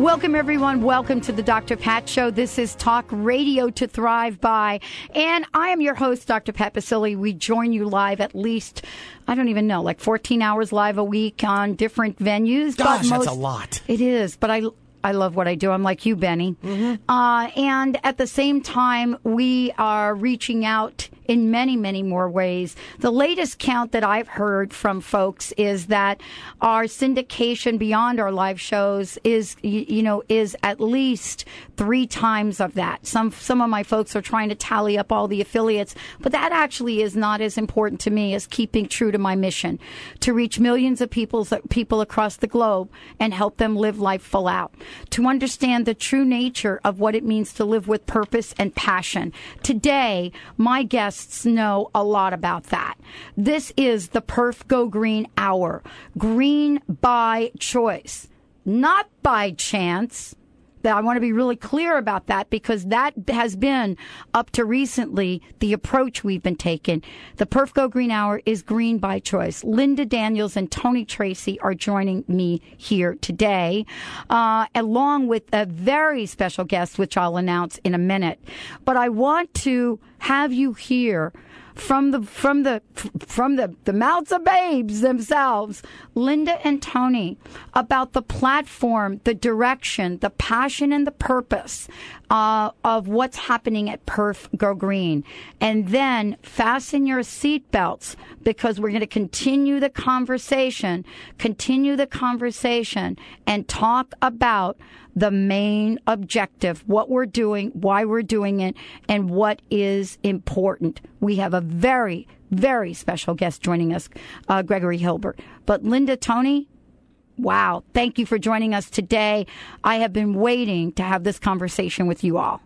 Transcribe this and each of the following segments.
Welcome, everyone. Welcome to the Dr. Pat Show. This is Talk Radio to Thrive By. And I am your host, Dr. Pat Baccili. We join you live at least, I don't even know, like 14 hours live a week on different venues. Gosh, that's a lot. It is, but I, I love what I do. I'm like you, Benny. Mm-hmm. Uh, and at the same time, we are reaching out in many, many more ways. The latest count that I've heard from folks is that our syndication beyond our live shows is, you, know, is at least three times of that. Some, some of my folks are trying to tally up all the affiliates, but that actually is not as important to me as keeping true to my mission to reach millions of people, people across the globe and help them live life full out. To understand the true nature of what it means to live with purpose and passion. Today, my guest know a lot about that. This is the Perf Go Green Hour. Green by choice, not by chance that I want to be really clear about that because that has been up to recently the approach we've been taking. The Perf Go Green Hour is green by choice. Linda Daniels and Tony Tracy are joining me here today, uh, along with a very special guest, which I'll announce in a minute. But I want to have you hear from the from the from the, the mouths of babes themselves, Linda and Tony, about the platform, the direction, the passion, and the purpose uh, of what's happening at Perf Go Green. And then fasten your seatbelts because we're going to continue the conversation, continue the conversation, and talk about the main objective, what we're doing, why we're doing it, and what is important. We have a very, very special guest joining us, uh, Gregory Hilbert. But Linda Tony, wow, thank you for joining us today. I have been waiting to have this conversation with you all.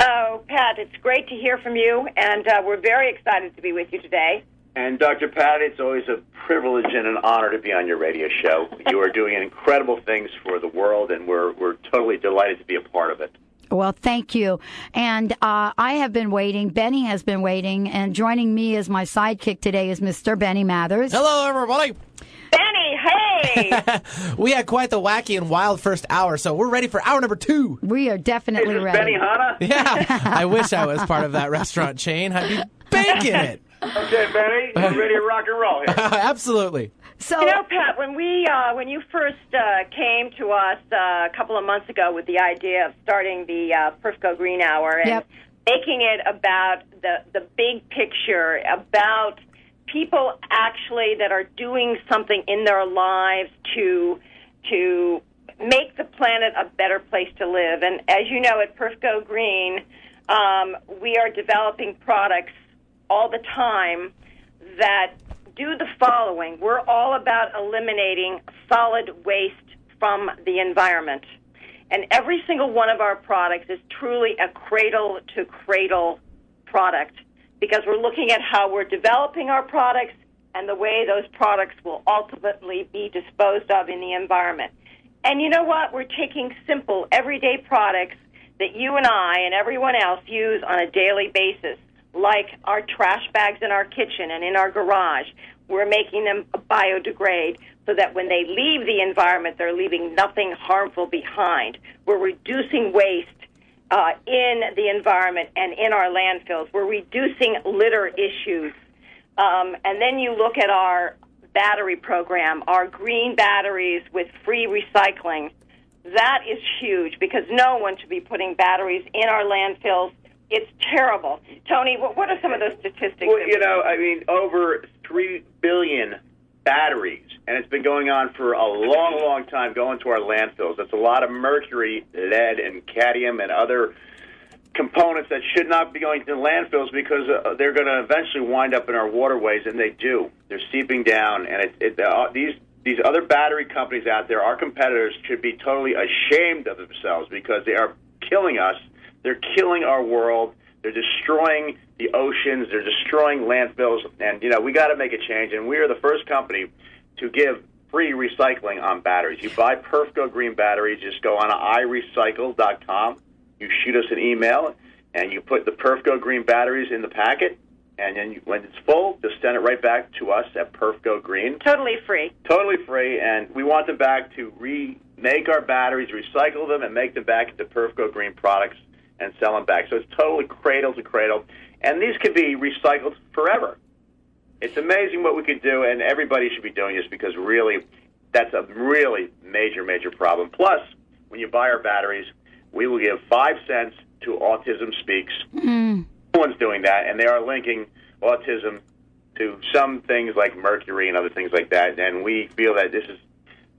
Oh, Pat, it's great to hear from you, and uh, we're very excited to be with you today. And Dr. Pat, it's always a privilege and an honor to be on your radio show. You are doing incredible things for the world, and we're we're totally delighted to be a part of it. Well, thank you. And uh, I have been waiting. Benny has been waiting, and joining me as my sidekick today is Mr. Benny Mathers. Hello, everybody. Benny, hey! we had quite the wacky and wild first hour, so we're ready for hour number two. We are definitely Is this ready. Benny Hanna? Yeah, I wish I was part of that restaurant chain. I'd be banking it. Okay, Benny, we're ready to rock and roll here. Absolutely. So, You know, Pat, when we uh, when you first uh, came to us uh, a couple of months ago with the idea of starting the uh, Perf Go Green Hour and Yep. making it about the the big picture, about people actually that are doing something in their lives to to make the planet a better place to live. And as you know, at Perf Go Green, um, we are developing products all the time that do the following. We're all about eliminating solid waste from the environment. And every single one of our products is truly a cradle to cradle product because we're looking at how we're developing our products and the way those products will ultimately be disposed of in the environment. And you know what? We're taking simple, everyday products that you and I and everyone else use on a daily basis, like our trash bags in our kitchen and in our garage. We're making them biodegrade so that when they leave the environment, they're leaving nothing harmful behind. We're reducing waste uh, in the environment and in our landfills. We're reducing litter issues. Um, and then you look at our battery program, our green batteries with free recycling. That is huge because no one should be putting batteries in our landfills. It's terrible. Tony, what, what are some of those statistics? Well, you know, I mean, over 3 billion batteries, and it's been going on for a long, long time going to our landfills. That's a lot of mercury, lead, and cadmium and other components that should not be going to landfills because uh, they're going to eventually wind up in our waterways, and they do. They're seeping down, and it, it, uh, these these other battery companies out there, our competitors, should be totally ashamed of themselves because they are killing us. They're killing our world. They're destroying the oceans. They're destroying landfills. And, you know, we got to make a change. And we are the first company to give free recycling on batteries. You buy Perf Go Green batteries, just go on irecycle.com. You shoot us an email, and you put the Perf Go Green batteries in the packet. And then you, when it's full, just send it right back to us at Perf Go Green. Totally free. Totally free. And we want them back to remake our batteries, recycle them, and make them back into Perf Go Green products and sell them back. So it's totally cradle to cradle. And these can be recycled forever. It's amazing what we can do, and everybody should be doing this because really, that's a really major, major problem. Plus, when you buy our batteries, we will give five cents to Autism Speaks. Mm. No one's doing that, and they are linking autism to some things like mercury and other things like that. And we feel that this is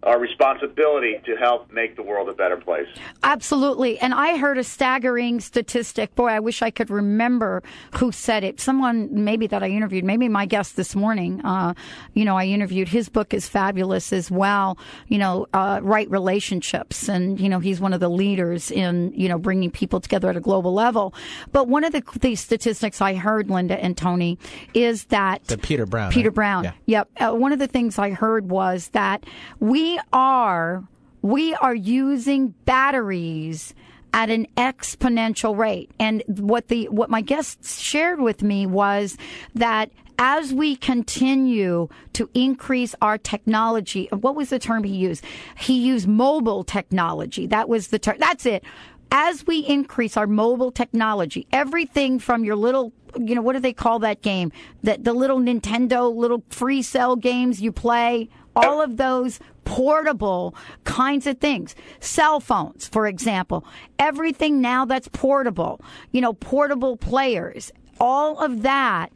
our responsibility to help make the world a better place. Absolutely. And I heard a staggering statistic. Boy, I wish I could remember who said it. Someone maybe that I interviewed, maybe my guest this morning. Uh, you know, I interviewed. His book is fabulous as well. You know, uh, right relationships. And, you know, he's one of the leaders in, you know, bringing people together at a global level. But one of the, the statistics I heard, Linda and Tony, is that. The Peter Brown. Peter right? Brown. Yeah. Yep. Uh, one of the things I heard was that we are we are using batteries at an exponential rate. And what the what my guests shared with me was that as we continue to increase our technology, what was the term he used? He used mobile technology. That was the term. That's it. As we increase our mobile technology, everything from your little, you know, what do they call that game? That the little Nintendo little free cell games you play, all of those portable kinds of things. Cell phones, for example. Everything now that's portable, you know, portable players. All of that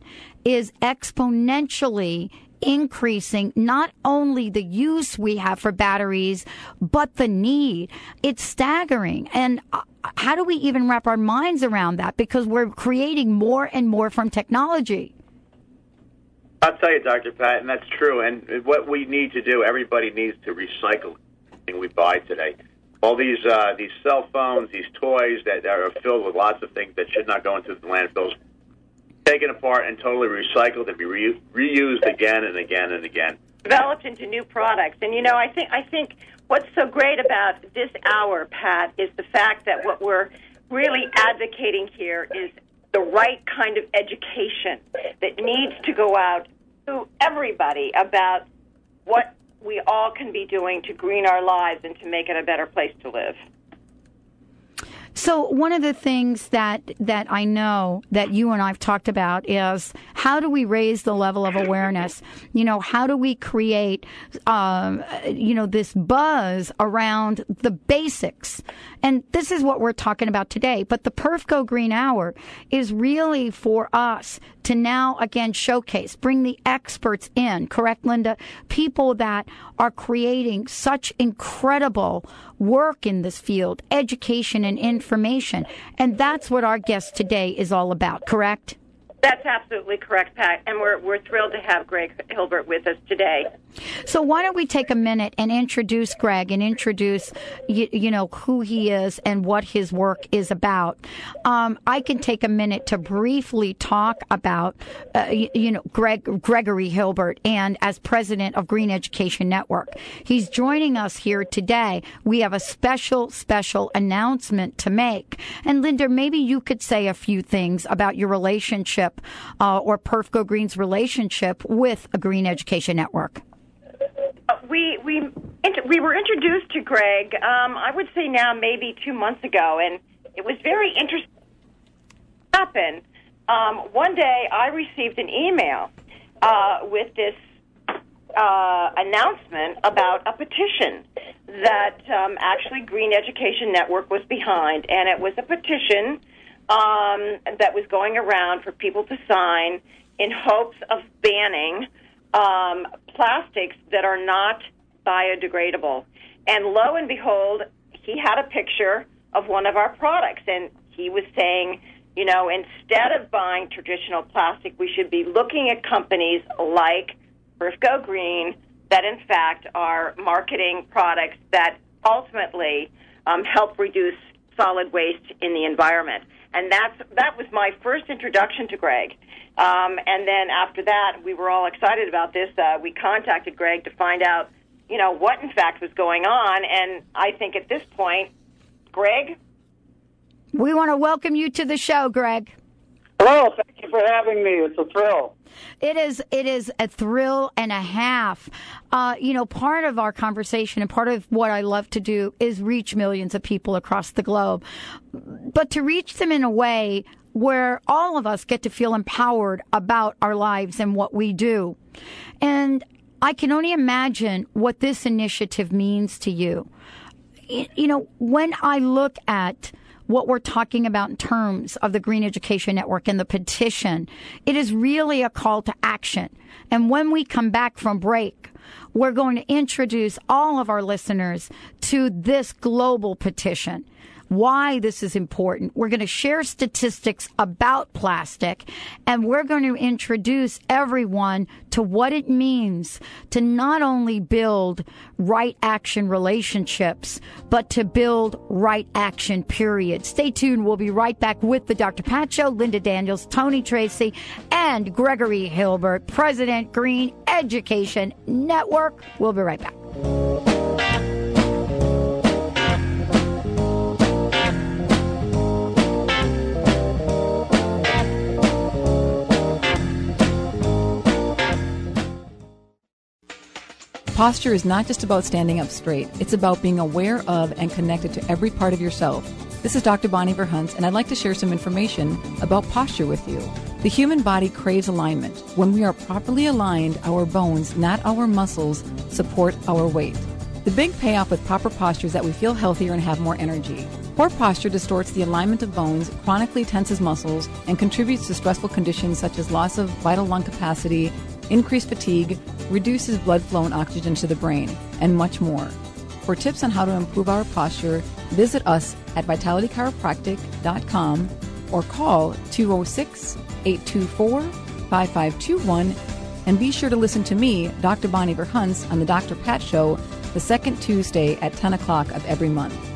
is exponentially increasing not only the use we have for batteries, but the need. It's staggering. And uh, how do we even wrap our minds around that? Because we're creating more and more from technology. I'll tell you, Dr. Pat, and that's true. And what we need to do, everybody needs to recycle everything we buy today. All these uh, these cell phones, these toys that are filled with lots of things that should not go into the landfills, taken apart and totally recycled and be re- reused again and again and again. Developed into new products, and you know, I think I think what's so great about this hour, Pat, is the fact that what we're really advocating here is the right kind of education that needs to go out to everybody about what we all can be doing to green our lives and to make it a better place to live. So one of the things that that I know that you and I've talked about is how do we raise the level of awareness? You know, how do we create, um, you know, this buzz around the basics? And this is what we're talking about today. But the Perf Go Green Hour is really for us to now again showcase, bring the experts in. Correct, Linda? People that are creating such incredible work in this field, education and information. And that's what our guest today is all about, correct? That's absolutely correct, Pat. And we're, we're thrilled to have Greg Hilbert with us today. So why don't we take a minute and introduce Greg and introduce, you, you know, who he is and what his work is about. Um, I can take a minute to briefly talk about, uh, you, you, know, Greg Gregory Hilbert and as president of Green Education Network. He's joining us here today. We have a special, special announcement to make. And Linda, maybe you could say a few things about your relationship uh, or Perf Go Green's relationship with a Green Education Network we we we were introduced to Greg. Um, I would say now maybe two months ago, and it was very interesting. Happen. Um, one day, I received an email uh, with this uh, announcement about a petition that um, actually Green Education Network was behind, and it was a petition um, that was going around for people to sign in hopes of banning um, plastics that are not biodegradable. And lo and behold, he had a picture of one of our products, and he was saying, you know, instead of buying traditional plastic, we should be looking at companies like Perf Go Green that, in fact, are marketing products that ultimately um, help reduce solid waste in the environment. And that's that was my first introduction to Greg. Um, and then after that, we were all excited about this. Uh, we contacted Greg to find out, you know, what in fact was going on. And I think at this point, Greg, We want to welcome you to the show, Greg. Hello, thank you for having me. It's a thrill. It is it is a thrill and a half. Uh, you know, part of our conversation and part of what I love to do is reach millions of people across the globe, but to reach them in a way where all of us get to feel empowered about our lives and what we do. And I can only imagine what this initiative means to you. You know, when I look at what we're talking about in terms of the Green Education Network and the petition, it is really a call to action. And when we come back from break, we're going to introduce all of our listeners to this global petition why this is important. We're going to share statistics about plastic and we're going to introduce everyone to what it means to not only build right action relationships, but to build right action, period. Stay tuned. We'll be right back with the Dr. Pat Show, Linda Daniels, Tony Tracy, and Gregory Hilbert, President Green Education Network. We'll be right back. Posture is not just about standing up straight, it's about being aware of and connected to every part of yourself. This is Dr. Bonnie Verhunt, and I'd like to share some information about posture with you. The human body craves alignment. When we are properly aligned, our bones, not our muscles, support our weight. The big payoff with proper posture is that we feel healthier and have more energy. Poor posture distorts the alignment of bones, chronically tenses muscles, and contributes to stressful conditions such as loss of vital lung capacity, increased fatigue, reduces blood flow and oxygen to the brain, and much more. For tips on how to improve our posture, visit us at vitalitychiropractic.com or call 206 824 5521 and be sure to listen to me, Dr. Bonnie Verhunts, on the Dr. Pat Show the second Tuesday at 10 o'clock of every month.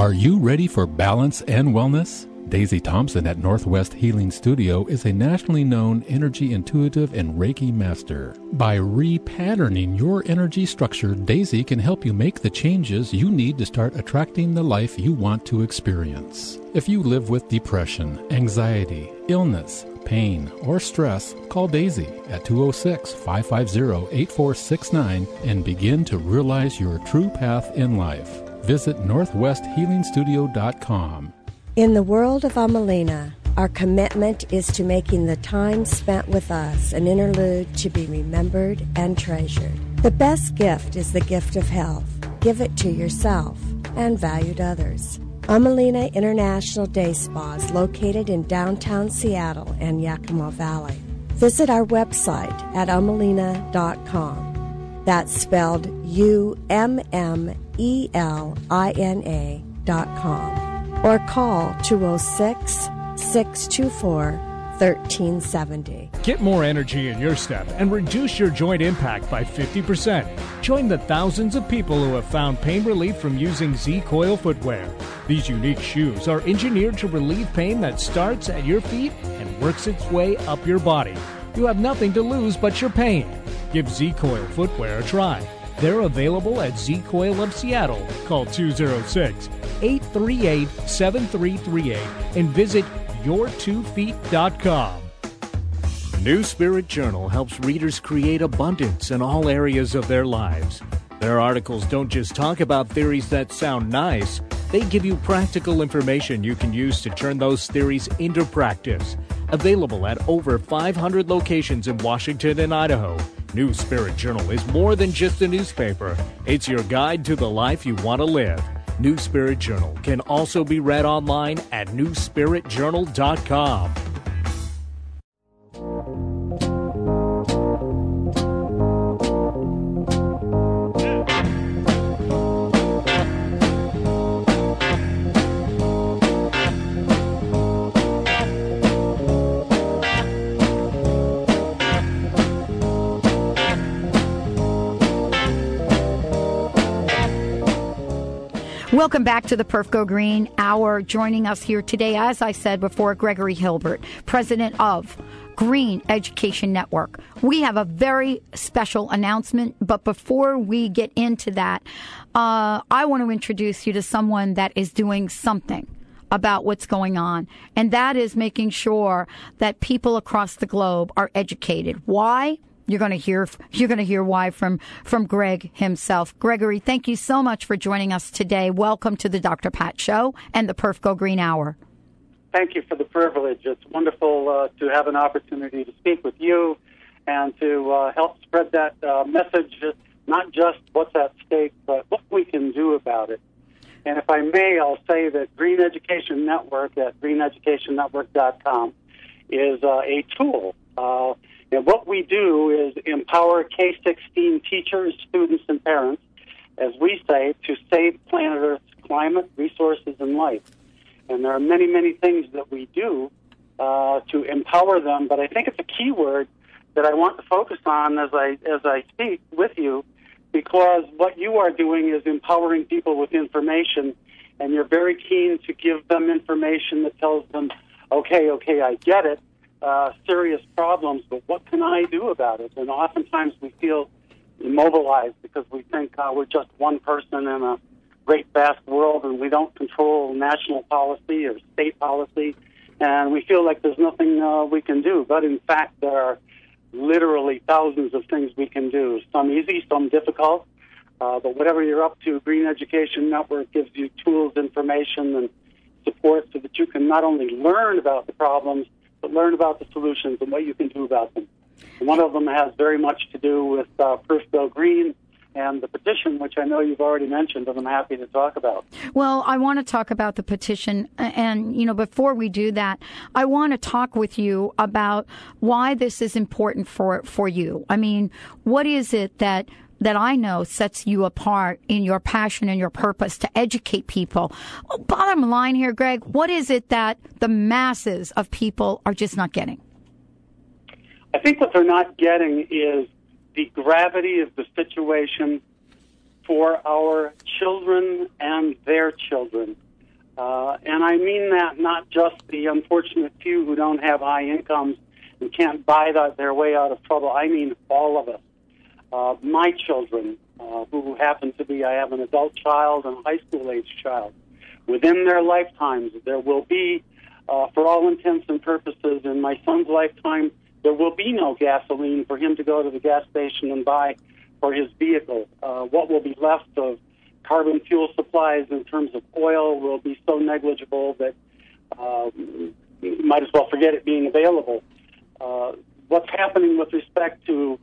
Are you ready for balance and wellness? Daisy Thompson at Northwest Healing Studio is a nationally known energy intuitive and Reiki master. By repatterning your energy structure, Daisy can help you make the changes you need to start attracting the life you want to experience. If you live with depression, anxiety, illness, pain, or stress, call Daisy at 206 550 8469 and begin to realize your true path in life. Visit NorthwestHealingStudio.com. In the world of Ummelina, our commitment is to making the time spent with us an interlude to be remembered and treasured. The best gift is the gift of health. Give it to yourself and valued others. Ummelina International Day Spa is located in downtown Seattle and Yakima Valley. Visit our website at ummelina.com. That's spelled U M M E L I N A dot com or call 206 624 1370. Get more energy in your step and reduce your joint impact by 50%. Join the thousands of people who have found pain relief from using Z Coil footwear. These unique shoes are engineered to relieve pain that starts at your feet and works its way up your body. You have nothing to lose but your pain. Give Z Coil footwear a try. They're available at Z Coil of Seattle. Call 206 838 7338 and visit your2feet.com. New Spirit Journal helps readers create abundance in all areas of their lives. Their articles don't just talk about theories that sound nice, they give you practical information you can use to turn those theories into practice. Available at over 500 locations in Washington and Idaho. New Spirit Journal is more than just a newspaper, it's your guide to the life you want to live. New Spirit Journal can also be read online at newspiritjournal.com. Welcome back to the Perf Go Green Hour. Joining us here today, as I said before, Gregory Hilbert, president of Green Education Network. We have a very special announcement, but before we get into that, uh, I want to introduce you to someone that is doing something about what's going on. And that is making sure that people across the globe are educated. Why? You're going to hear you're going to hear why from from Greg himself. Gregory, thank you so much for joining us today. Welcome to the Dr. Pat Show and the Perf Go Green Hour. Thank you for the privilege. It's wonderful uh, to have an opportunity to speak with you and to uh, help spread that uh, message, not just what's at stake, but what we can do about it. And if I may, I'll say that Green Education Network at greeneducationnetwork.com is uh, a tool. Uh, and what we do is empower K 16 teachers, students, and parents, as we say, to save planet Earth's climate, resources, and life. And there are many, many things that we do uh, to empower them, but I think it's a key word that I want to focus on as I, as I speak with you because what you are doing is empowering people with information, and you're very keen to give them information that tells them, okay, okay, I get it uh, serious problems, but what can I do about it? And oftentimes we feel immobilized because we think uh, we're just one person in a great vast world and we don't control national policy or state policy, and we feel like there's nothing uh, we can do. But in fact, there are literally thousands of things we can do. Some easy, some difficult. Uh, but whatever you're up to, Green Education Network gives you tools, information, and support so that you can not only learn about the problems, but learn about the solutions and what you can do about them. one of them has very much to do with uh, Perf Go Green and the petition, which I know you've already mentioned, and I'm happy to talk about. Well, I want to talk about the petition, and you know, before we do that, I want to talk with you about why this is important for for you. I mean, what is it that that I know sets you apart in your passion and your purpose to educate people. Bottom line here, Greg, what is it that the masses of people are just not getting? I think what they're not getting is the gravity of the situation for our children and their children. Uh, and I mean that not just the unfortunate few who don't have high incomes and can't buy the, their way out of trouble. I mean all of us uh, my children, uh, who happen to be, I have an adult child and a high school age child. Within their lifetimes, there will be, uh, for all intents and purposes, in my son's lifetime, there will be no gasoline for him to go to the gas station and buy for his vehicle. Uh, what will be left of carbon fuel supplies in terms of oil will be so negligible that uh, you might as well forget it being available. Uh, what's happening with respect to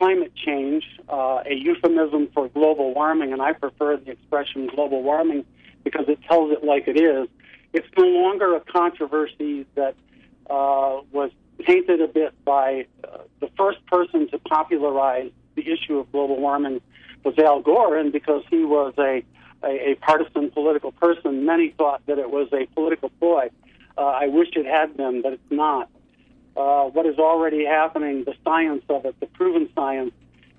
climate change, uh, a euphemism for global warming, and I prefer the expression global warming because it tells it like it is. It's no longer a controversy that uh, was tainted a bit by uh, the first person to popularize the issue of global warming was Al Gore, and because he was a, a, a partisan political person, many thought that it was a political ploy. Uh, I wish it had been, but it's not uh, what is already happening, the science of it, the proven science,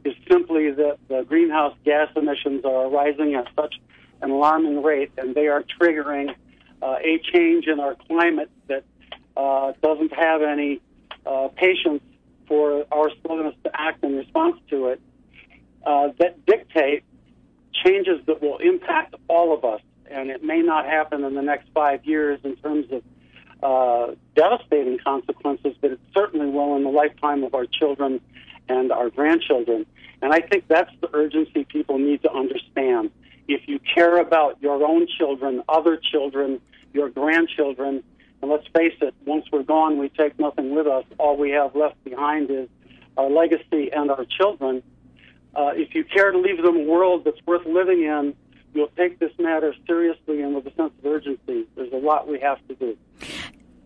is simply that the greenhouse gas emissions are rising at such an alarming rate, and they are triggering uh, a change in our climate that uh, doesn't have any uh, patience for our slowness to act in response to it, uh, that dictate changes that will impact all of us. And it may not happen in the next five years in terms of uh, devastating consequences, but it certainly will in the lifetime of our children and our grandchildren. And I think that's the urgency people need to understand. If you care about your own children, other children, your grandchildren, and let's face it, once we're gone, we take nothing with us. All we have left behind is our legacy and our children. Uh, if you care to leave them a world that's worth living in, you'll take this matter seriously and with a sense of urgency. There's a lot we have to do.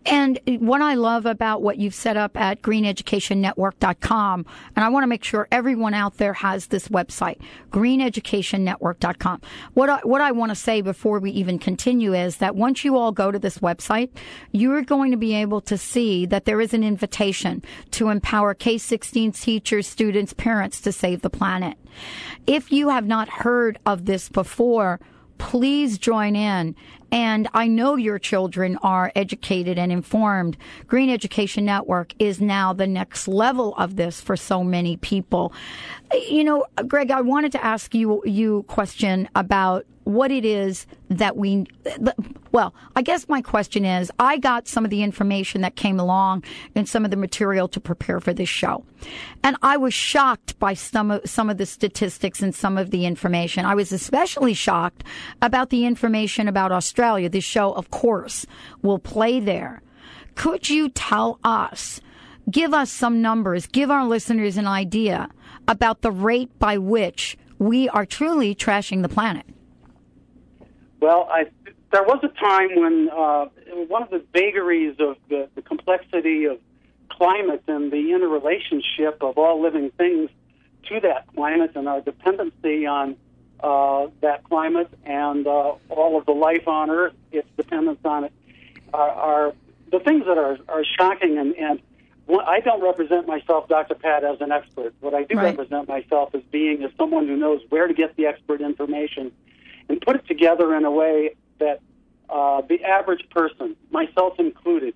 And what I love about what you've set up at greeneducationnetwork.com, and I want to make sure everyone out there has this website, greeneducationnetwork.com. What I, what I want to say before we even continue is that once you all go to this website, you're going to be able to see that there is an invitation to empower K-16 teachers, students, parents to save the planet. If you have not heard of this before, please join in. And I know your children are educated and informed. Green Education Network is now the next level of this for so many people. You know, Greg, I wanted to ask you you question about what it is that we well i guess my question is i got some of the information that came along and some of the material to prepare for this show. And i was shocked by some of some of the statistics and some of the information. I was especially shocked about the information about australia. This show of course will play there. Could you tell us give us some numbers give our listeners an idea about the rate by which we are truly trashing the planet well, I, there was a time when uh, one of the vagaries of the, the complexity of climate and the interrelationship of all living things to that climate and our dependency on uh, that climate and uh, all of the life on Earth, its dependence on it, are, are the things that are, are shocking. And, and I don't represent myself, Dr. Pat, as an expert. What I do right. represent myself as being as someone who knows where to get the expert information and put it together in a way that uh, the average person, myself included,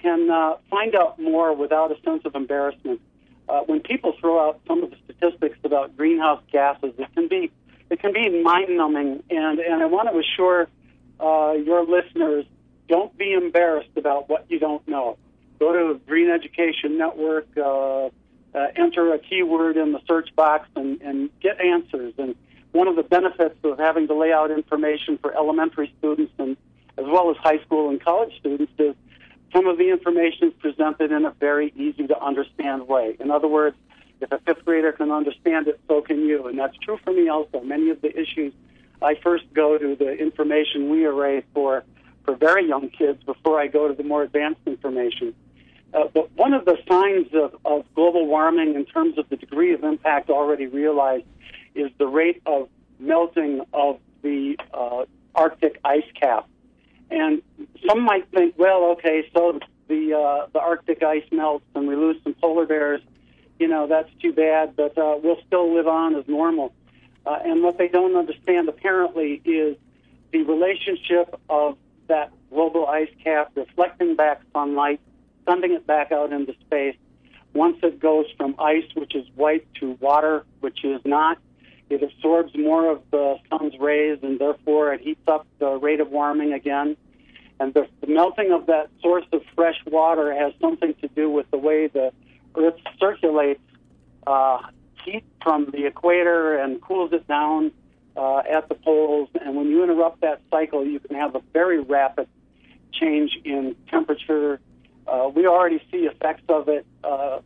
can uh, find out more without a sense of embarrassment. Uh, when people throw out some of the statistics about greenhouse gases, it can be it can be mind numbing, and and I want to assure uh, your listeners don't be embarrassed about what you don't know. Go to Green Education Network, uh, uh, enter a keyword in the search box, and, and get answers and one of the benefits of having to lay out information for elementary students and as well as high school and college students is some of the information is presented in a very easy to understand way. In other words, if a fifth grader can understand it, so can you. And that's true for me also. Many of the issues I first go to the information we array for for very young kids before I go to the more advanced information. Uh, but one of the signs of, of global warming in terms of the degree of impact already realized is the rate of melting of the uh, Arctic ice cap. And some might think, well, okay, so the uh, the Arctic ice melts and we lose some polar bears. You know, that's too bad, but uh, we'll still live on as normal. Uh, and what they don't understand, apparently, is the relationship of that global ice cap reflecting back sunlight, sending it back out into space. Once it goes from ice, which is white, to water, which is not, it absorbs more of the sun's rays, and therefore it heats up the rate of warming again. And the, the melting of that source of fresh water has something to do with the way the Earth circulates uh, heat from the equator and cools it down uh, at the poles. And when you interrupt that cycle, you can have a very rapid change in temperature. Uh, we already see effects of it. Uh,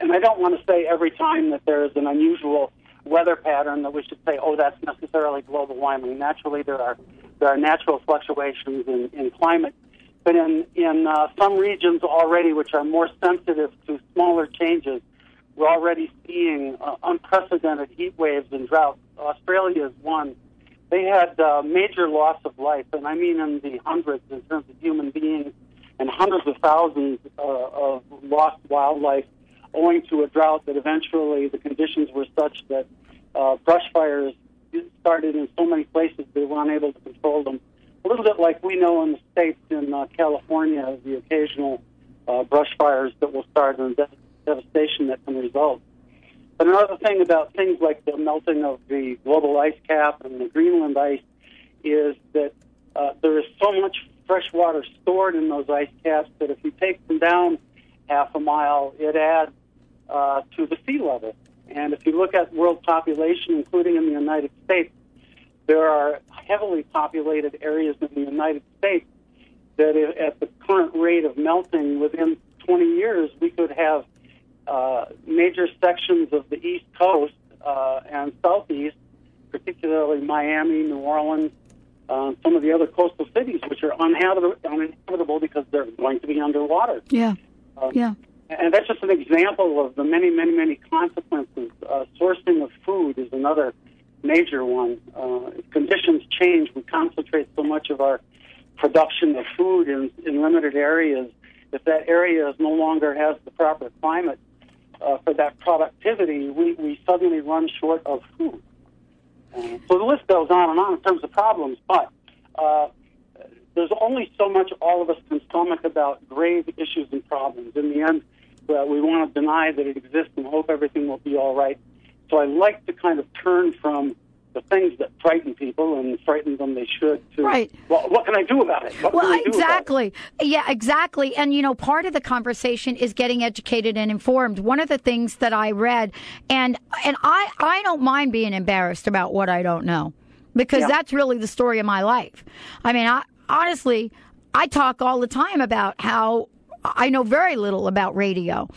and I don't want to say every time that there is an unusual weather pattern that we should say, oh, that's necessarily global warming. Naturally, there are there are natural fluctuations in, in climate, but in in uh, some regions already, which are more sensitive to smaller changes, we're already seeing uh, unprecedented heat waves and droughts. Australia is one. They had uh, major loss of life, and I mean in the hundreds in terms of human beings, and hundreds of thousands uh, of lost wildlife owing to a drought that eventually the conditions were such that uh, brush fires started in so many places they were unable to control them. A little bit like we know in the states in uh, California, the occasional uh, brush fires that will start and the devastation that can result. But another thing about things like the melting of the global ice cap and the Greenland ice is that uh, there is so much fresh water stored in those ice caps that if you take them down half a mile, it adds uh, to the sea level. And if you look at world population, including in the United States, there are heavily populated areas in the United States that, at the current rate of melting, within 20 years, we could have uh, major sections of the East Coast uh, and Southeast, particularly Miami, New Orleans, uh, some of the other coastal cities, which are uninhabitable, uninhabitable because they're going to be underwater. Yeah. Uh, yeah. And that's just an example of the many, many, many consequences. Uh, sourcing of food is another major one. Uh, conditions change, we concentrate so much of our production of food in, in limited areas. If that area is no longer has the proper climate uh, for that productivity, we, we suddenly run short of food. Uh, So the list goes on and on in terms of problems, but uh, there's only so much all of us can stomach about grave issues and problems. In the end, uh, we want to deny that it exists and hope everything will be all right. So I like to kind of turn from the things that frighten people and frighten them they should to right. well what can I do about it? What well, exactly. Yeah, exactly. And you know, part of the conversation is getting educated and informed. One of the things that I read and and I I don't mind being embarrassed about what I don't know because yeah. that's really the story of my life. I mean, I honestly I talk all the time about how I know very little about radio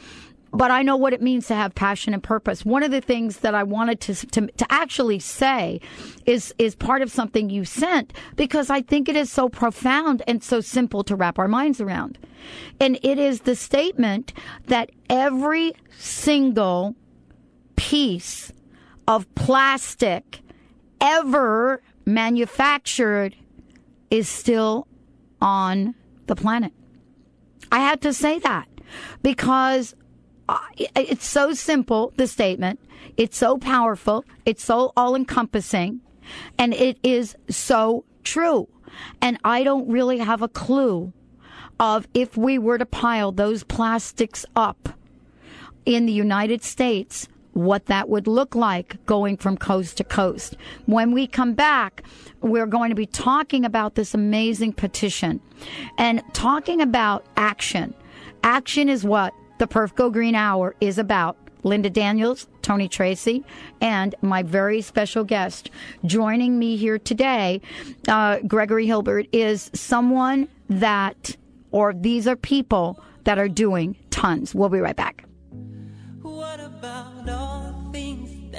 but I know what it means to have passion and purpose. One of the things that I wanted to, to, to actually say is, is part of something you sent because I think it is so profound and so simple to wrap our minds around. And it is the statement that every single piece of plastic ever manufactured is still on the planet. I had to say that because it's so simple, the statement. It's so powerful. It's so all encompassing. And it is so true. And I don't really have a clue of if we were to pile those plastics up in the United States, what that would look like going from coast to coast. When we come back, we're going to be talking about this amazing petition and talking about action. Action is what the Perf Go Green Hour is about. Linda Daniels, Tony Tracy, and my very special guest joining me here today, uh, Gregory Hilbert, is someone that, or these are people that are doing tons. We'll be right back.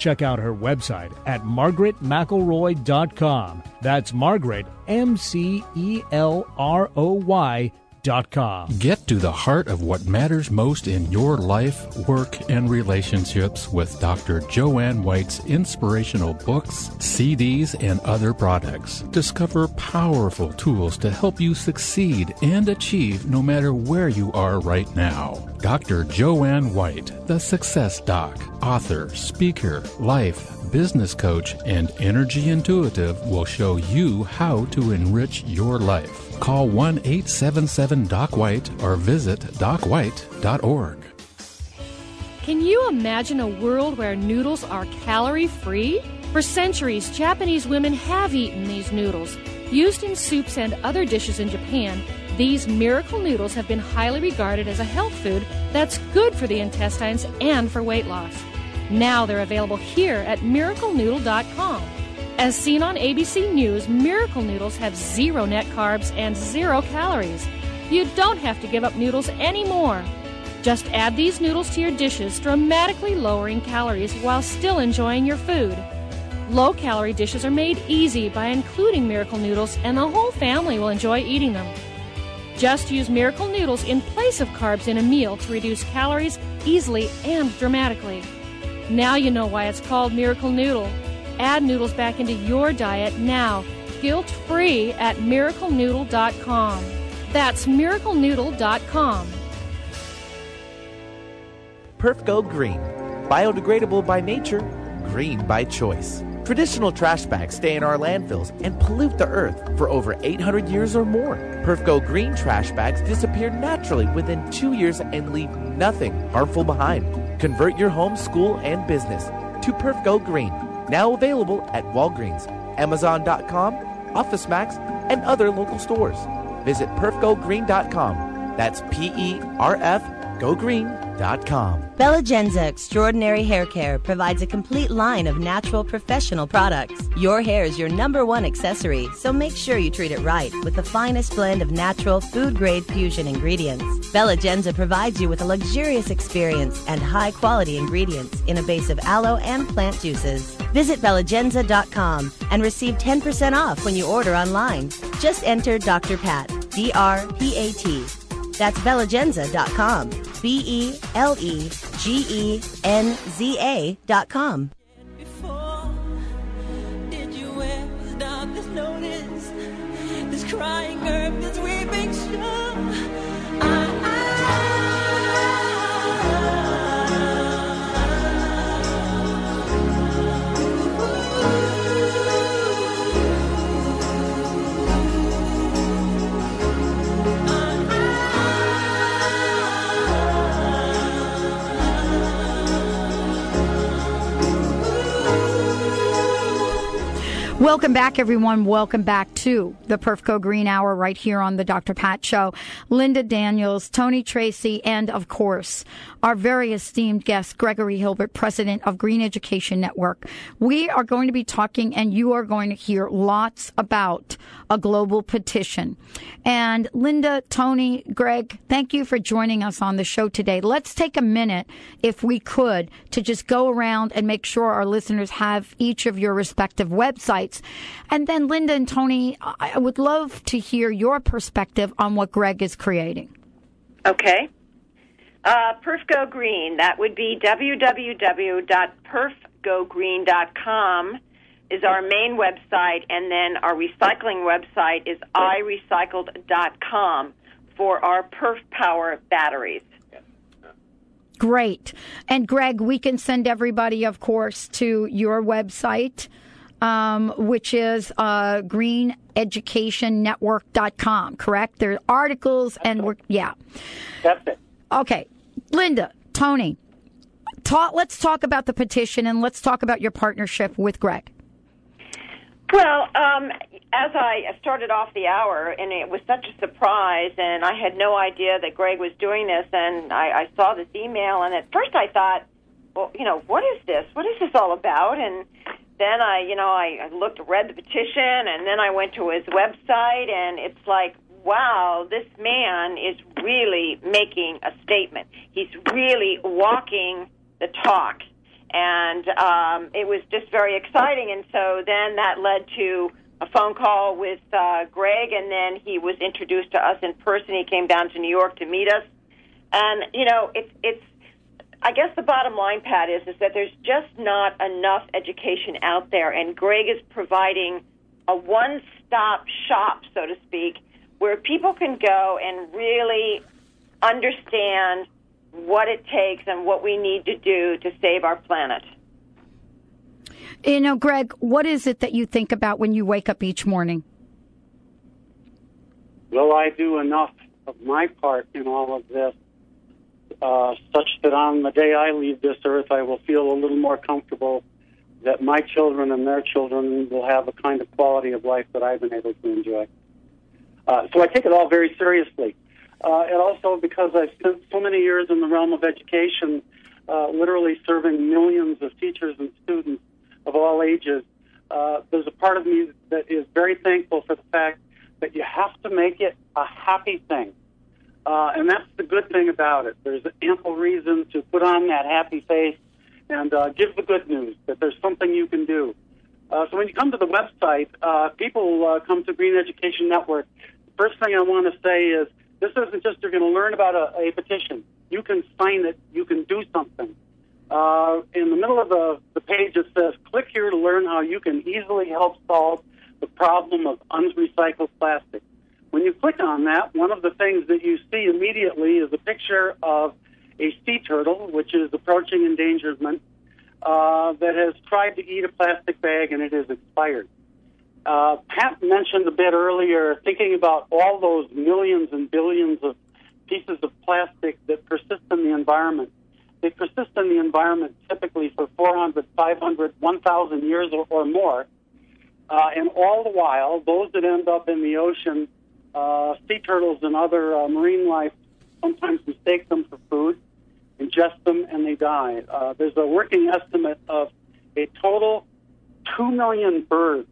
Check out her website at margaretmcelroy.com. That's Margaret, M C E L R O Y. Get to the heart of what matters most in your life, work, and relationships with Dr. Joanne White's inspirational books, CDs, and other products. Discover powerful tools to help you succeed and achieve no matter where you are right now. Dr. Joanne White, the Success Doc, author, speaker, life, business coach, and energy intuitive will show you how to enrich your life. Call 1 877 Doc White or visit docwhite.org. Can you imagine a world where noodles are calorie free? For centuries, Japanese women have eaten these noodles. Used in soups and other dishes in Japan, these miracle noodles have been highly regarded as a health food that's good for the intestines and for weight loss. Now they're available here at miraclenoodle.com. As seen on ABC News, Miracle Noodles have zero net carbs and zero calories. You don't have to give up noodles anymore. Just add these noodles to your dishes, dramatically lowering calories while still enjoying your food. Low calorie dishes are made easy by including Miracle Noodles, and the whole family will enjoy eating them. Just use Miracle Noodles in place of carbs in a meal to reduce calories easily and dramatically. Now you know why it's called Miracle Noodle. Add noodles back into your diet now, guilt free at miraclenoodle.com. That's miraclenoodle.com. Perf Go Green. Biodegradable by nature, green by choice. Traditional trash bags stay in our landfills and pollute the earth for over 800 years or more. Perf Go Green trash bags disappear naturally within two years and leave nothing harmful behind. Convert your home, school, and business to Perf Go Green now available at Walgreens, Amazon.com, OfficeMax, and other local stores. Visit perfgogreen.com. That's P E R F gogreen.com. Belegenza Extraordinary Hair Care provides a complete line of natural professional products. Your hair is your number one accessory, so make sure you treat it right with the finest blend of natural food grade fusion ingredients. Belegenza provides you with a luxurious experience and high quality ingredients in a base of aloe and plant juices. Visit Belegenza.com and receive 10% off when you order online. Just enter Dr. Pat, D R P A T. That's Belegenza.com. B E L E G E N Z dot Did Welcome back, everyone. Welcome back to the Perf Go Green Hour right here on the Dr. Pat Show. Linda Daniels, Tony Tracy, and of course, our very esteemed guest, Gregory Hilbert, president of Green Education Network. We are going to be talking, and you are going to hear lots about a global petition. And Linda, Tony, Greg, thank you for joining us on the show today. Let's take a minute, if we could, to just go around and make sure our listeners have each of your respective websites. And then, Linda and Tony, I would love to hear your perspective on what Greg is creating. Okay. Uh, Perf Go Green, that would be www.perfgogreen.com is our main website, and then our recycling website is irecycled.com for our Perf Power batteries. Great. And Greg, we can send everybody, of course, to your website, um, which is uh, greeneducationnetwork.com, correct? There are articles and we're, yeah. That's it. Okay. Linda, Tony, let's talk about the petition and let's talk about your partnership with Greg. Well, um, as I started off the hour, and it was such a surprise, and I had no idea that Greg was doing this, and I, I saw this email, and at first I thought, well, you know, what is this? What is this all about? And then I, you know, I, I looked, read the petition, and then I went to his website, and it's like, wow, this man is really making a statement. He's really walking the talk and um, it was just very exciting. And so then that led to a phone call with uh, Greg, and then he was introduced to us in person. He came down to New York to meet us, and you know, it's it's. I guess the bottom line, Pat, is is that there's just not enough education out there, and Greg is providing a one-stop shop, so to speak, where people can go and really understand what it takes and what we need to do to save our planet. You know, Greg, what is it that you think about when you wake up each morning? Will I do enough of my part in all of this, uh, such that on the day I leave this earth, I will feel a little more comfortable that my children and their children will have a kind of quality of life that I've been able to enjoy. Uh, so I take it all very seriously. Uh, and also because I've spent so many years in the realm of education, uh, literally serving millions of teachers and students of all ages, uh, there's a part of me that is very thankful for the fact that you have to make it a happy thing. Uh, and that's the good thing about it. There's ample reason to put on that happy face and uh, give the good news that there's something you can do. Uh, so when you come to the website, uh, people uh, come to Green Education Network. First thing I want to say is this isn't just you're going to learn about a, a petition. You can sign it. You can do something. Uh, in the middle of the, the page, it says, click here to learn how you can easily help solve the problem of unrecycled plastic. When you click on that, one of the things that you see immediately is a picture of a sea turtle, which is approaching endangerment, uh, that has tried to eat a plastic bag and it has expired. Uh, Pat mentioned a bit earlier, thinking about all those millions and billions of pieces of plastic that persist in the environment. They persist in the environment typically for 400, 500, 1,000 years or, or more. Uh, and all the while, those that end up in the ocean, uh, sea turtles and other uh, marine life sometimes mistake them for food, ingest them, and they die. Uh, there's a working estimate of a total 2 million birds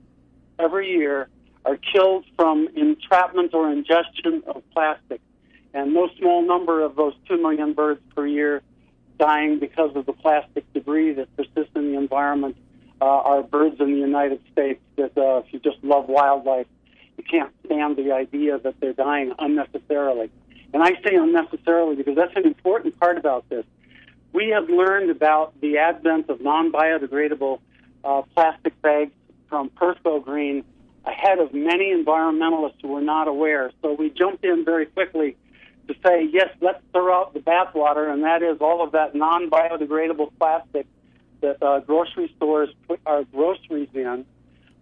every year are killed from entrapment or ingestion of plastic. And no small number of those 2 million birds per year dying because of the plastic debris that persists in the environment uh, are birds in the United States that, uh, if you just love wildlife, you can't stand the idea that they're dying unnecessarily. And I say unnecessarily because that's an important part about this. We have learned about the advent of non biodegradable uh, plastic bags from Perf Go Green ahead of many environmentalists who were not aware. So we jumped in very quickly to say, yes, let's throw out the bathwater, and that is all of that non biodegradable plastic that uh, grocery stores put our groceries in.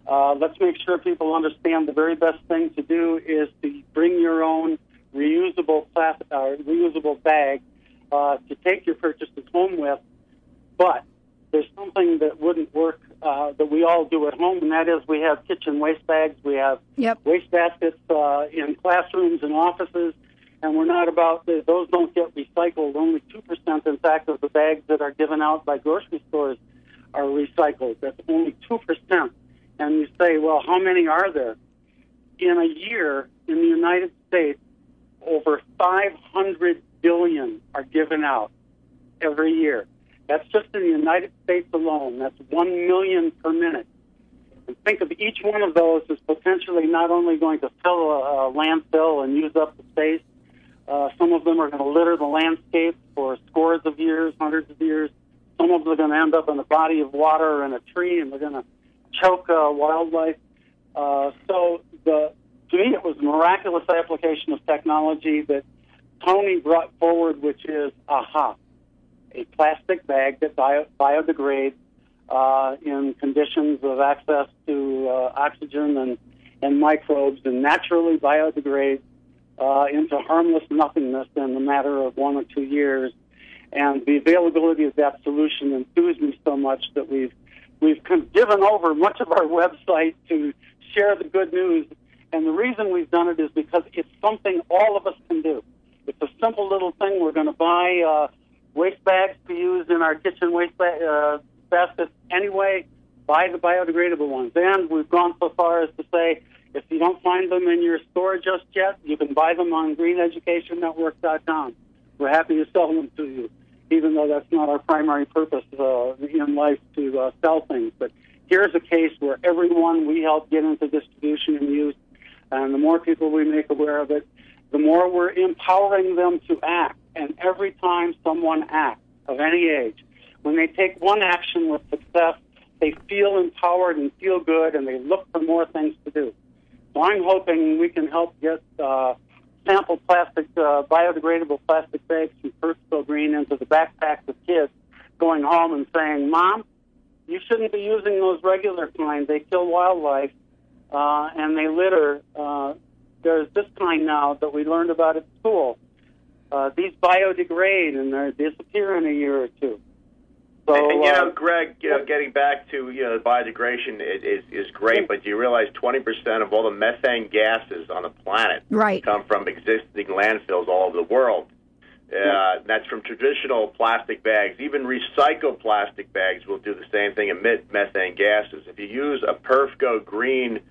Uh, let's make sure people understand the very best thing to do is to bring your own reusable plastic, uh, reusable bag uh, to take your purchases home with. But there's something that wouldn't work uh, that we all do at home, and that is we have kitchen waste bags, we have Yep. waste baskets uh, in classrooms and offices, and we're not about those don't get recycled. Only two percent, in fact, of the bags that are given out by grocery stores are recycled. That's only two percent. And you say, well, how many are there? In a year in the United States, over 500 billion are given out every year. That's just in the United States alone. That's one million per minute. And think of each one of those as potentially not only going to fill a, a landfill and use up the space, uh, some of them are going to litter the landscape for scores of years, hundreds of years. Some of them are going to end up in a body of water and a tree, and they're going to choke uh, wildlife. Uh, so the to me, it was a miraculous application of technology that Tony brought forward, which is aha, a plastic bag that bio, biodegrades uh, in conditions of access to uh, oxygen and, and microbes and naturally biodegrades uh, into harmless nothingness in a matter of one or two years. And the availability of that solution enthused me so much that we've we've given over much of our website to share the good news. And the reason we've done it is because it's something all of us can do. It's a simple little thing. We're going to buy uh, waste bags to use in our kitchen waste ba- uh, baskets anyway. Buy the biodegradable ones. And we've gone so far as to say if you don't find them in your store just yet, you can buy them on greeneducationnetwork.com. We're happy to sell them to you, even though that's not our primary purpose uh, in life to uh, sell things. But here's a case where everyone we help get into distribution and use, and the more people we make aware of it, the more we're empowering them to act. And every time someone acts of any age, when they take one action with success, they feel empowered and feel good, and they look for more things to do. So I'm hoping we can help get uh, sample plastic, uh, biodegradable plastic bags from First Green into the backpacks of kids going home and saying, Mom, you shouldn't be using those regular kinds. They kill wildlife uh, and they litter. Uh, there's this kind now that we learned about at school. Uh, these biodegrade and they disappear in a year or two. So, and, and, you know, uh, Greg, you know, getting back to you know, biodegradation is, is is great, but do you realize 20% of all the methane gases on the planet Right. come from existing landfills all over the world? Uh, that's from traditional plastic bags. Even recycled plastic bags will do the same thing, emit methane gases. If you use a Perf Go green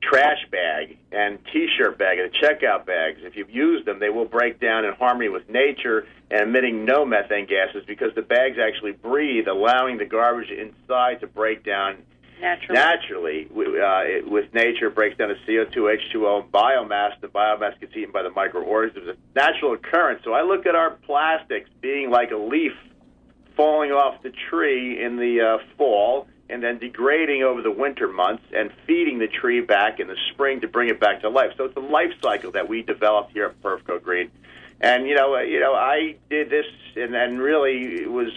trash bag and T-shirt bag and the checkout bags, if you've used them, they will break down in harmony with nature and emitting no methane gases because the bags actually breathe, allowing the garbage inside to break down Naturally. naturally. Uh, it, with nature, it breaks down to CO2, H2O, and biomass. The biomass gets eaten by the microorganisms. It's a natural occurrence. So I look at our plastics being like a leaf falling off the tree in the uh, fall and then degrading over the winter months and feeding the tree back in the spring to bring it back to life. So it's a life cycle that we developed here at Perf Go Green. And you know, you know, I did this and, and really was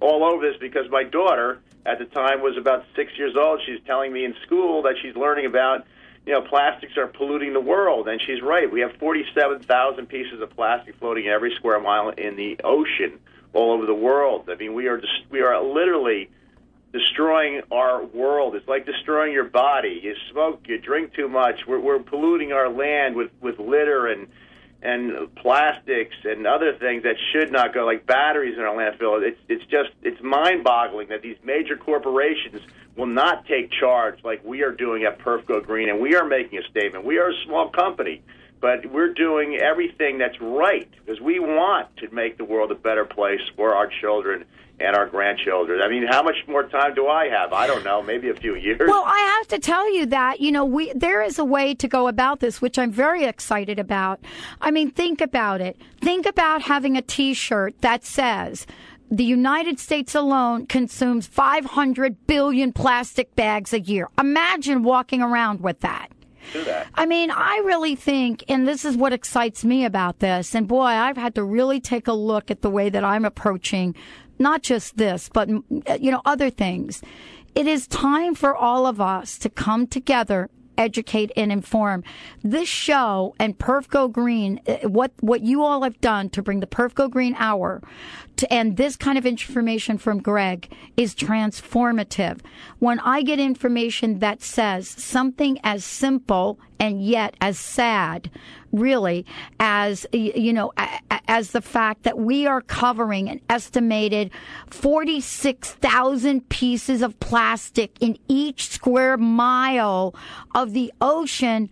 all over this because my daughter at the time was about six years old. She's telling me in school that she's learning about, you know, plastics are polluting the world, and she's right. We have 47,000 pieces of plastic floating every square mile in the ocean all over the world. I mean, we are just, we are literally destroying our world. It's like destroying your body. You smoke, you drink too much. We're, we're polluting our land with with litter and and plastics and other things that should not go, like batteries in our landfill. It's it's just it's mind-boggling that these major corporations will not take charge like we are doing at Perf Go Green, and we are making a statement. We are a small company, but we're doing everything that's right because we want to make the world a better place for our children and our grandchildren. I mean, how much more time do I have? I don't know, maybe a few years. Well, I have to tell you that, you know, we there is a way to go about this which I'm very excited about. I mean, think about it. Think about having a t-shirt that says the United States alone consumes 500 billion plastic bags a year. Imagine walking around with that. do that. I mean, I really think, and this is what excites me about this, and boy, I've had to really take a look at the way that I'm approaching not just this, but, you know, other things. It is time for all of us to come together educate and inform. This show and Perf Go Green, uh, what what you all have done to bring the Perf Go Green Hour to, and this kind of information from Greg is transformative. When I get information that says something as simple and yet as sad, really, as you know, as the fact that we are covering an estimated forty-six thousand pieces of plastic in each square mile of the ocean.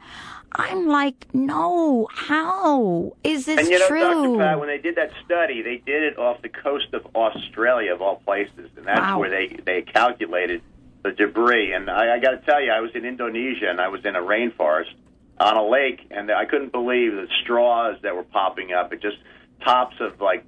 I'm like, no, how is this and you know, true? Dr. Pat, when they did that study, they did it off the coast of Australia, of all places, and that's Wow. where they they calculated the debris. And I, I got to tell you, I was in Indonesia and I was in a rainforest on a lake, and I couldn't believe the straws that were popping up. It just tops of like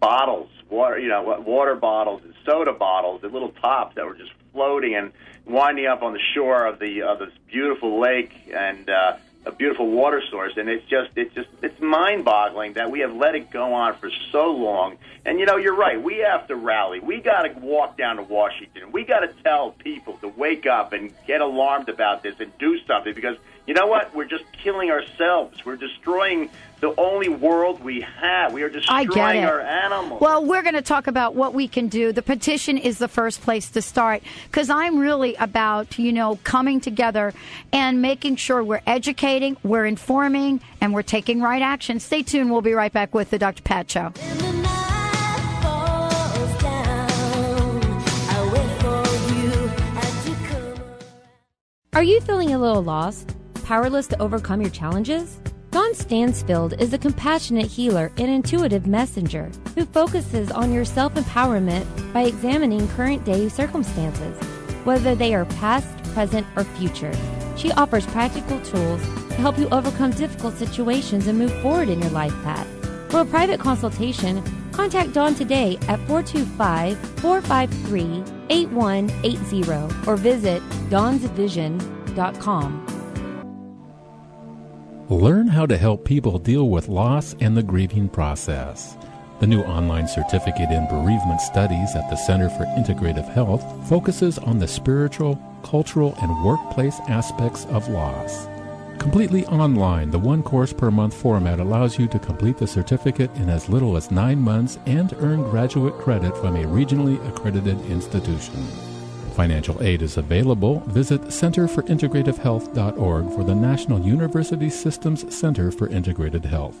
bottles, water, you know, water bottles and soda bottles, and little tops that were just floating and winding up on the shore of the of this beautiful lake and uh, a beautiful water source. And it's just it's just it's mind boggling that we have let it go on for so long. And you know, you're right. We have to rally. We got to walk down to Washington. We got to tell people to wake up and get alarmed about this and do something because you know what? We're just killing ourselves. We're destroying the only world we have. We are I destroying get it. our animals. Well, we're going to talk about what we can do. The petition is the first place to start because I'm really about, you know, coming together and making sure we're educating, we're informing, and we're taking right action. Stay tuned. We'll be right back with the Dr. Pat Show. Are you feeling a little lost? Powerless to overcome your challenges? Dawn Stansfield is a compassionate healer and intuitive messenger who focuses on your self empowerment by examining current day circumstances, whether they are past, present, or future. She offers practical tools to help you overcome difficult situations and move forward in your life path. For a private consultation, contact Dawn today at 425 453 8180 or visit dawnsvision.com. Learn how to help people deal with loss and the grieving process. The new online certificate in bereavement studies at the Center for Integrative Health focuses on the spiritual, cultural, and workplace aspects of loss. Completely online, the one course per month format allows you to complete the certificate in as little as nine months and earn graduate credit from a regionally accredited institution. Financial aid is available. Visit centerforintegrativehealth.org for the National University Systems Center for Integrated Health.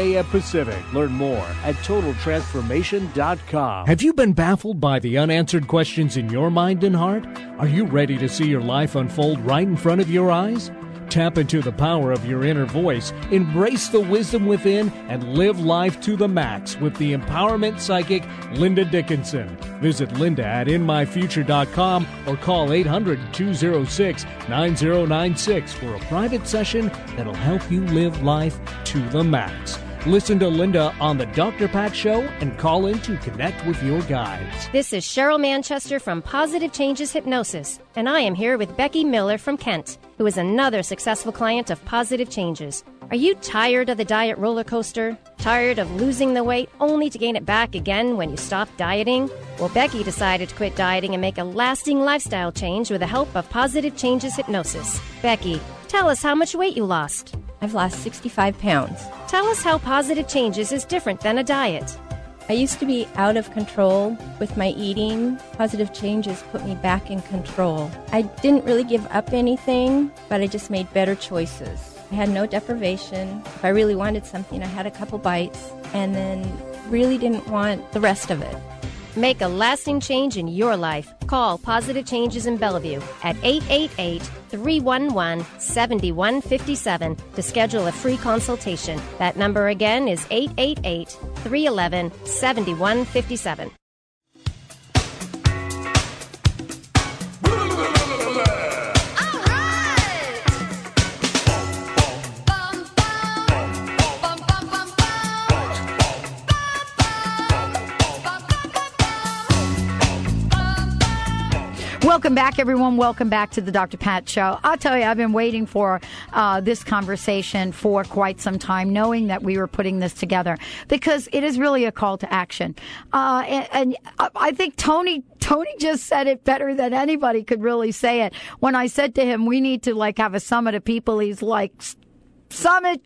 a.m. Pacific. Learn more at TotalTransformation.com. Have you been baffled by the unanswered questions in your mind and heart? Are you ready to see your life unfold right in front of your eyes? Tap into the power of your inner voice, embrace the wisdom within, and live life to the max with the empowerment psychic Linda Dickinson. Visit Linda at InMyFuture.com or call 800 206 9096 for a private session that'll help you live life to the max. Listen to Linda on The Dr. Pat Show and call in to connect with your guides. This is Cheryl Manchester from Positive Changes Hypnosis, and I am here with Becky Miller from Kent, who is another successful client of Positive Changes. Are you tired of the diet roller coaster? Tired of losing the weight only to gain it back again when you stop dieting? Well, Becky decided to quit dieting and make a lasting lifestyle change with the help of Positive Changes Hypnosis. Becky, tell us how much weight you lost. I've lost 65 pounds. Tell us how positive changes is different than a diet. I used to be out of control with my eating. Positive changes put me back in control. I didn't really give up anything, but I just made better choices. I had no deprivation. If I really wanted something, I had a couple bites and then really didn't want the rest of it. Make a lasting change in your life. Call Positive Changes in Bellevue at 888 311 7157 to schedule a free consultation. That number again is 888 311 7157. Welcome back, everyone. Welcome back to the Dr. Pat Show. I'll tell you, I've been waiting for uh, this conversation for quite some time, knowing that we were putting this together because it is really a call to action. Uh, and, and I think Tony Tony just said it better than anybody could really say it. When I said to him, "We need to like have a summit of people," he's like, "Summit."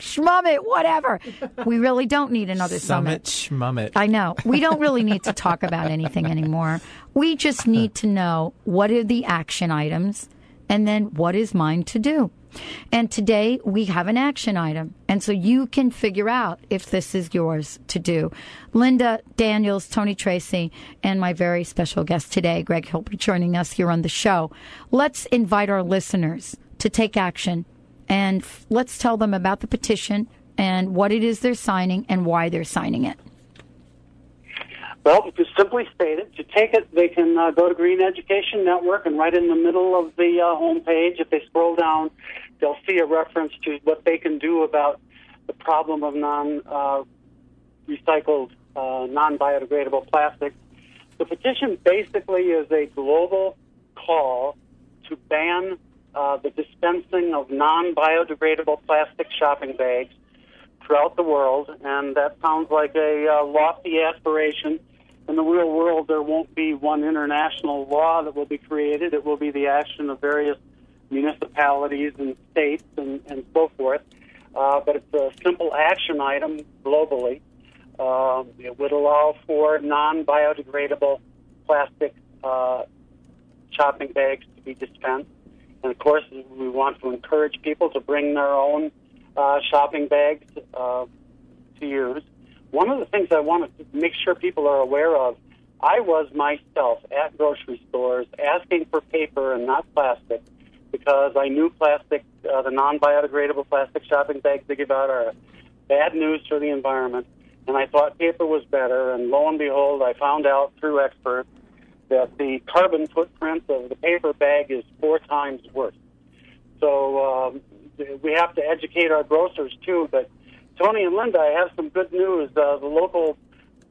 Schmummit, whatever. We really don't need another summit. Summit. I know. We don't really need to talk about anything anymore. We just need to know what are the action items and then what is mine to do. And today we have an action item. And so you can figure out if this is yours to do. Linda Daniels, Tony Tracy, and my very special guest today, Greg Hilbert, joining us here on the show. Let's invite our listeners to take action and let's tell them about the petition and what it is they're signing and why they're signing it. Well, to simply stated, to take it, they can uh, go to Green Education Network and right in the middle of the uh, homepage, if they scroll down, they'll see a reference to what they can do about the problem of non uh, recycled, uh, non biodegradable plastic. The petition basically is a global call to ban uh, the dispensing of non biodegradable plastic shopping bags throughout the world, and that sounds like a uh, lofty aspiration. In the real world, there won't be one international law that will be created. It will be the action of various municipalities and states and, and so forth. Uh, but it's a simple action item globally. Uh, it would allow for non biodegradable plastic uh, shopping bags to be dispensed. And of course, we want to encourage people to bring their own uh, shopping bags uh, to use. One of the things I want to make sure people are aware of, I was myself at grocery stores asking for paper and not plastic because I knew plastic, uh, the non-biodegradable plastic shopping bags they give out are bad news for the environment. And I thought paper was better. And lo and behold, I found out through experts that the carbon footprint of the paper bag is four times worse. So um, we have to educate our grocers too. But Tony and Linda, I have some good news. Uh, the local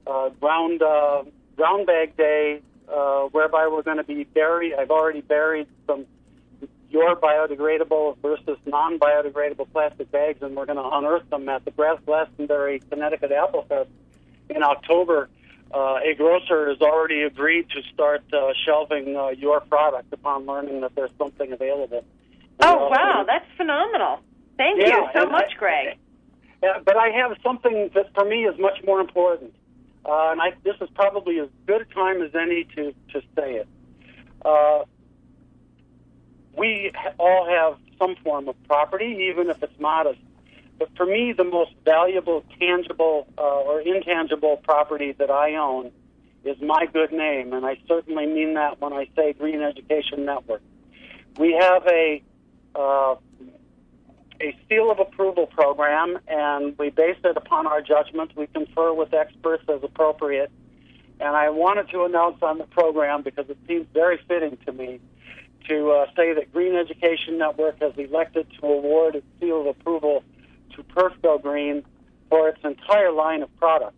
uh, ground uh, brown bag day, uh, whereby we're going to be buried. I've already buried some your biodegradable versus non-biodegradable plastic bags, and we're going to unearth them at the Brass Glastonbury, Connecticut Apple Fest in October uh, a grocer has already agreed to start uh, shelving uh, your product upon learning that there's something available. Oh, Uh, wow, that's phenomenal. Thank Yeah, you so and- much, Greg. Yeah, but I have something that for me is much more important, uh, and I, this is probably as good a time as any to to say it. Uh, we all have some form of property, even if it's modest. But for me, the most valuable, tangible uh, or intangible property that I own is my good name, and I certainly mean that when I say Green Education Network. We have a uh, a seal of approval program, and we base it upon our judgment. We confer with experts as appropriate. And I wanted to announce on the program because it seems very fitting to me to uh, say that Green Education Network has elected to award its seal of approval to Perf Go Green for its entire line of products.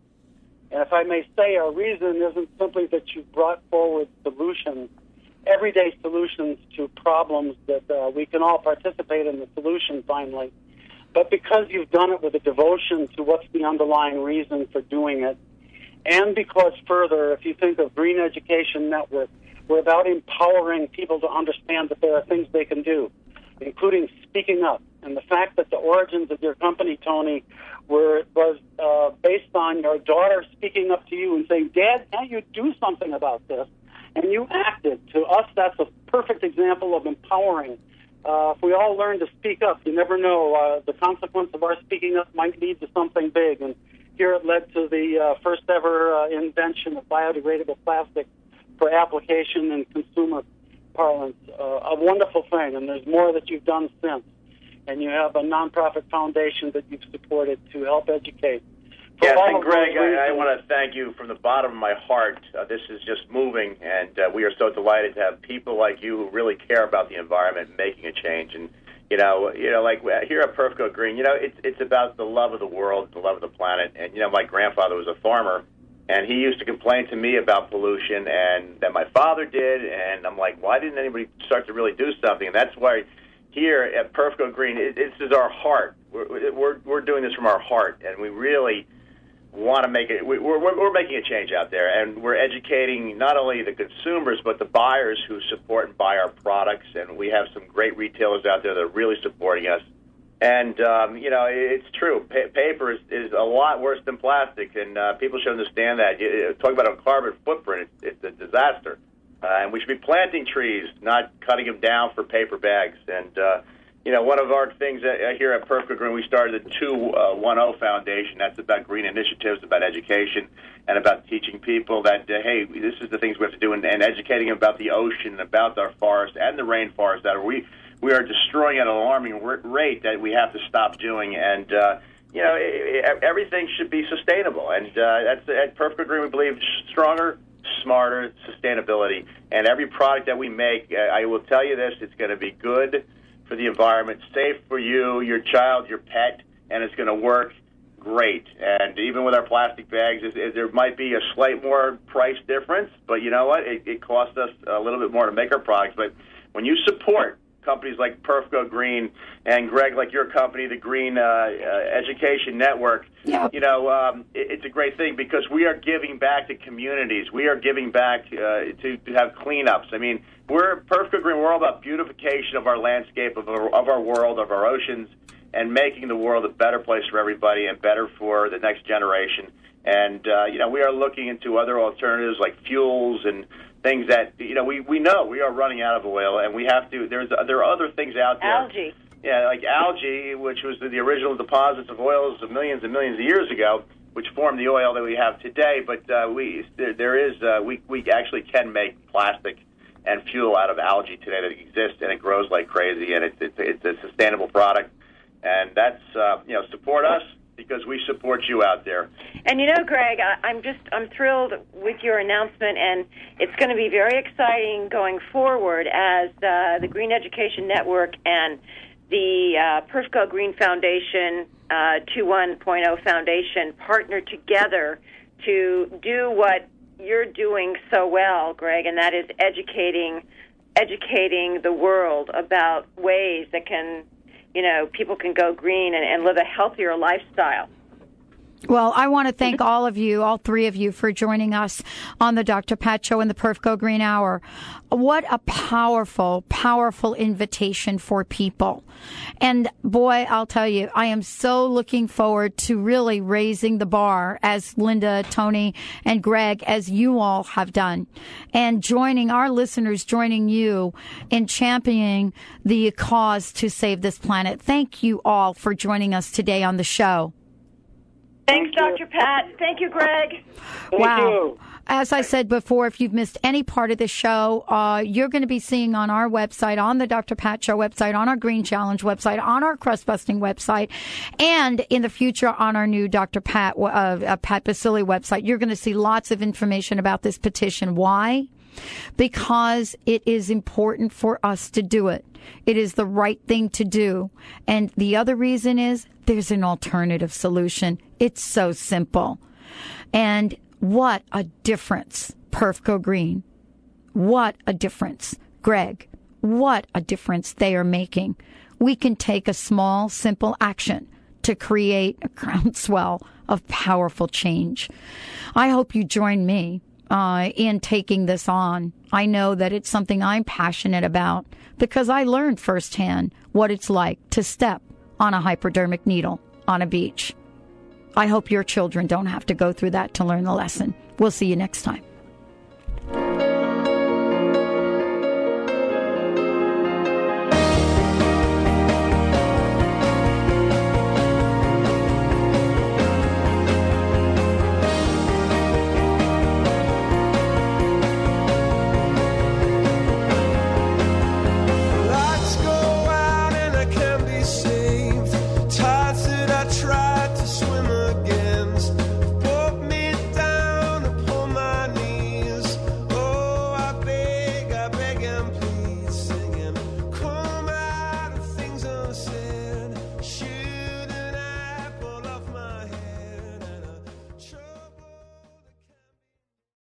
And if I may say, our reason isn't simply that you brought forward solutions, everyday solutions to problems that uh, we can all participate in the solution finally, but because you've done it with a devotion to what's the underlying reason for doing it, and because further, if you think of Green Education Network, we're about empowering people to understand that there are things they can do, including speaking up and the fact that the origins of your company, Tony, were was uh, based on your daughter speaking up to you and saying, "Dad, can't you do something about this?" And you acted. To us, that's a perfect example of empowering. Uh, if we all learn to speak up, you never know. Uh, the consequence of our speaking up might lead to something big. And here it led to the uh, first ever uh, invention of biodegradable plastic for application in consumer parlance. Uh, a wonderful thing, and there's more that you've done since. And you have a nonprofit foundation that you've supported to help educate. For Yes, and Greg, I, I want to thank you from the bottom of my heart. Uh, this is just moving, and uh, we are so delighted to have people like you who really care about the environment making a change. And you know, you know, like uh, here at Perf Go Green, you know, it's it's about the love of the world, the love of the planet. And you know, my grandfather was a farmer, and he used to complain to me about pollution, and that my father did. And I'm like, why didn't anybody start to really do something? And that's why here at Perf Go Green, it, this is our heart. We're, we're we're doing this from our heart, and we really want to make it. we- We're, we're making a change out there, and we're educating not only the consumers but the buyers who support and buy our products. And we have some great retailers out there that are really supporting us. And um, you know, it's true. Pa- paper is, is a lot worse than plastic, and uh, people should understand that. Talk about a carbon footprint; it's, it's a disaster. Uh, and we should be planting trees, not cutting them down for paper bags. And uh, you know, one of our things uh, here at Perf Go Green, we started the 210 Foundation. That's about green initiatives, about education, and about teaching people that, uh, hey, this is the things we have to do, and, and educating them about the ocean, about our forest, and the rainforest that we, we are destroying at an alarming rate that we have to stop doing. And, uh, you know, everything should be sustainable. And uh, that's, at Perf Go Green, we believe stronger, smarter sustainability. And every product that we make, uh, I will tell you this, it's going to be good for the environment, safe for you, your child, your pet, and it's going to work great. And even with our plastic bags, it, it, there might be a slight more price difference, but you know what? It, it costs us a little bit more to make our products. But when you support companies like Perf Go Green and Greg, like your company, the Green uh, uh, Education Network, Yeah. you know, um, it, it's a great thing because we are giving back to communities. We are giving back uh, to, to have cleanups. I mean, we're Perf Go Green. We're all about beautification of our landscape, of our, of our world, of our oceans, and making the world a better place for everybody and better for the next generation. And uh, you know, we are looking into other alternatives like fuels and things that you know we we know we are running out of oil, and we have to. There's there are other things out there. Algae. Yeah, like algae, which was the original deposits of oils of millions and millions of years ago, which formed the oil that we have today. But uh, we there, there is uh, we we actually can make plastic and fuel out of algae today that exists, and it grows like crazy, and it's it's, it's a sustainable product, and that's uh, you know support us because we support you out there. And you know, Greg, I, I'm just I'm thrilled with your announcement, and it's going to be very exciting going forward as uh, the Green Education Network and the uh, Perf Go Green Foundation, uh, 21.0 Foundation, partner together to do what you're doing so well, Greg, and that is educating educating the world about ways that can you know people can go green and, and live a healthier lifestyle. Well, I want to thank all of you, all three of you, for joining us on the Dr. Pat Show and the Perf Go Green Hour. What a powerful, powerful invitation for people. And boy, I'll tell you, I am so looking forward to really raising the bar as Linda, Tony, and Greg, as you all have done, and joining our listeners, joining you in championing the cause to save this planet. Thank you all for joining us today on the show. Thanks, Dr. Pat. Thank you, Greg. wow. As I said before, if you've missed any part of the show, uh, you're going to be seeing on our website, on the Dr. Pat Show website, on our Green Challenge website, on our crust busting website, and in the future on our new Dr. Pat, uh, uh, Pat Baccili website. You're going to see lots of information about this petition. Why? Because it is important for us to do it. It is the right thing to do. And the other reason is there's an alternative solution. It's so simple. And what a difference, Perf Go Green. What a difference. Greg, what a difference they are making. We can take a small, simple action to create a groundswell of powerful change. I hope you join me uh, in taking this on. I know that it's something I'm passionate about because I learned firsthand what it's like to step on a hypodermic needle on a beach. I hope your children don't have to go through that to learn the lesson. We'll see you next time.